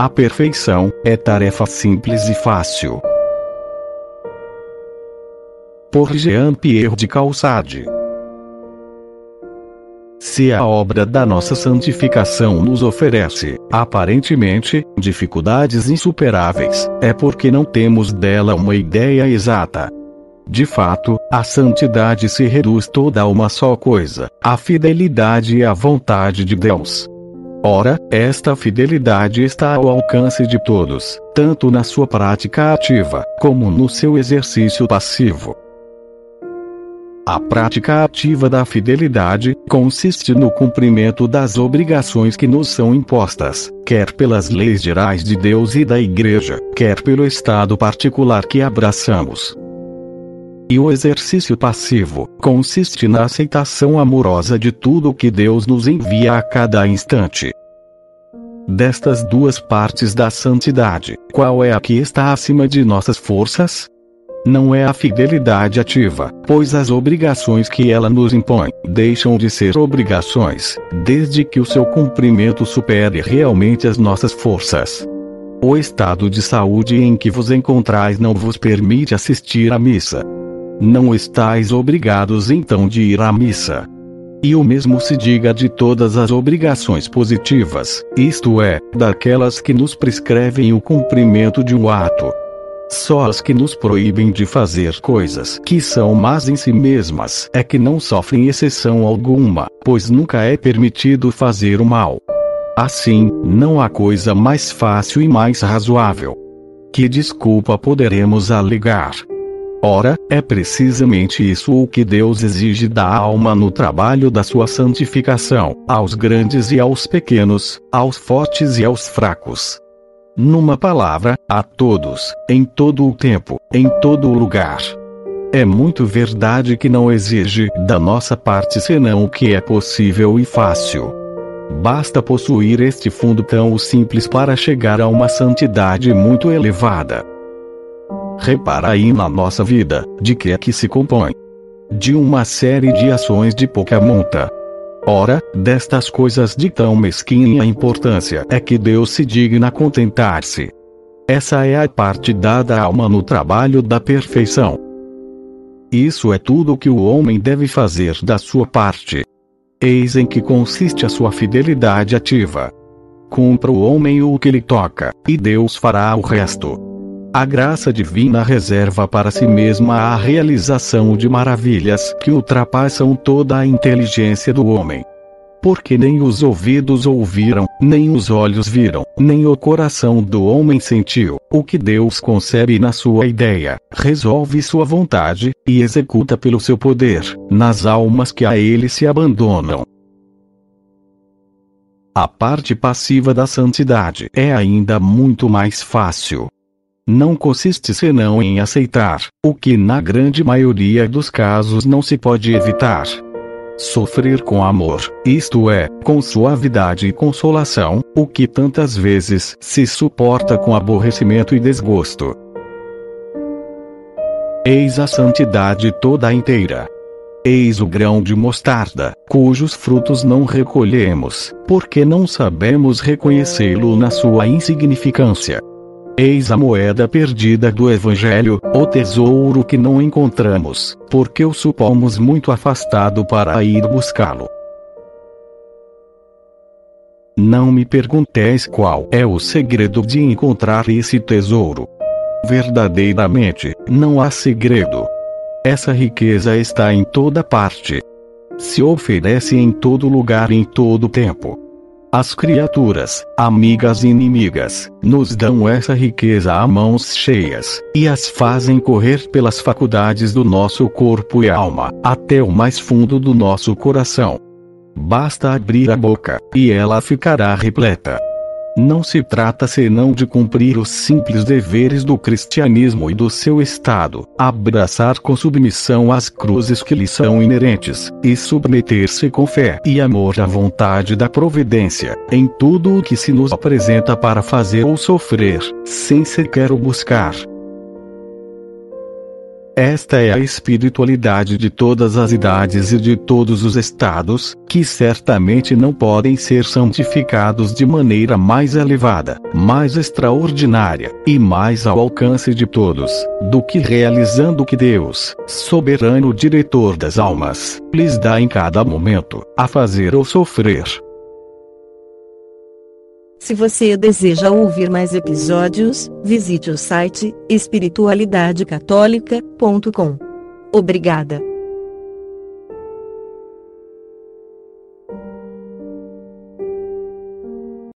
A perfeição é tarefa simples e fácil. Por Jean-Pierre de Calçade. Se a obra da nossa santificação nos oferece, aparentemente, dificuldades insuperáveis, é porque não temos dela uma ideia exata. De fato, a santidade se reduz toda a uma só coisa: a fidelidade e a vontade de Deus. Ora, esta fidelidade está ao alcance de todos, tanto na sua prática ativa, como no seu exercício passivo. A prática ativa da fidelidade consiste no cumprimento das obrigações que nos são impostas, quer pelas leis gerais de Deus e da Igreja, quer pelo estado particular que abraçamos. E o exercício passivo consiste na aceitação amorosa de tudo que Deus nos envia a cada instante. Destas duas partes da santidade, qual é a que está acima de nossas forças? Não é a fidelidade ativa, pois as obrigações que ela nos impõe deixam de ser obrigações, desde que o seu cumprimento supere realmente as nossas forças. O estado de saúde em que vos encontrais não vos permite assistir à missa. Não estáis obrigados então de ir à missa. E o mesmo se diga de todas as obrigações positivas, isto é, daquelas que nos prescrevem o cumprimento de um ato. Só as que nos proíbem de fazer coisas que são más em si mesmas é que não sofrem exceção alguma, pois nunca é permitido fazer o mal. Assim, não há coisa mais fácil e mais razoável. Que desculpa poderemos alegar? Ora, é precisamente isso o que Deus exige da alma no trabalho da sua santificação, aos grandes e aos pequenos, aos fortes e aos fracos. Numa palavra, a todos, em todo o tempo, em todo o lugar. É muito verdade que não exige da nossa parte senão o que é possível e fácil. Basta possuir este fundo tão simples para chegar a uma santidade muito elevada. Repara aí na nossa vida, de que é que se compõe? De uma série de ações de pouca monta. Ora, destas coisas de tão mesquinha importância é que Deus se digna contentar-se. Essa é a parte dada à alma no trabalho da perfeição. Isso é tudo que o homem deve fazer da sua parte. Eis em que consiste a sua fidelidade ativa. Cumpra o homem o que lhe toca, e Deus fará o resto. A graça divina reserva para si mesma a realização de maravilhas que ultrapassam toda a inteligência do homem. Porque nem os ouvidos ouviram, nem os olhos viram, nem o coração do homem sentiu, o que Deus concebe na sua ideia, resolve sua vontade, e executa pelo seu poder, nas almas que a ele se abandonam. A parte passiva da santidade é ainda muito mais fácil não consiste senão em aceitar, o que na grande maioria dos casos não se pode evitar. Sofrer com amor, isto é, com suavidade e consolação, o que tantas vezes se suporta com aborrecimento e desgosto. Eis a santidade toda inteira. Eis o grão de mostarda, cujos frutos não recolhemos, porque não sabemos reconhecê-lo na sua insignificância. Eis a moeda perdida do Evangelho, o tesouro que não encontramos, porque o supomos muito afastado para ir buscá-lo. Não me pergunteis qual é o segredo de encontrar esse tesouro. Verdadeiramente, não há segredo. Essa riqueza está em toda parte. Se oferece em todo lugar em todo tempo. As criaturas, amigas e inimigas, nos dão essa riqueza a mãos cheias, e as fazem correr pelas faculdades do nosso corpo e alma, até o mais fundo do nosso coração. Basta abrir a boca, e ela ficará repleta. Não se trata senão de cumprir os simples deveres do cristianismo e do seu Estado, abraçar com submissão as cruzes que lhe são inerentes, e submeter-se com fé e amor à vontade da providência, em tudo o que se nos apresenta para fazer ou sofrer, sem sequer o buscar. Esta é a espiritualidade de todas as idades e de todos os estados, que certamente não podem ser santificados de maneira mais elevada, mais extraordinária, e mais ao alcance de todos, do que realizando o que Deus, soberano diretor das almas, lhes dá em cada momento, a fazer ou sofrer. Se você deseja ouvir mais episódios, visite o site espiritualidadecatólica.com. Obrigada.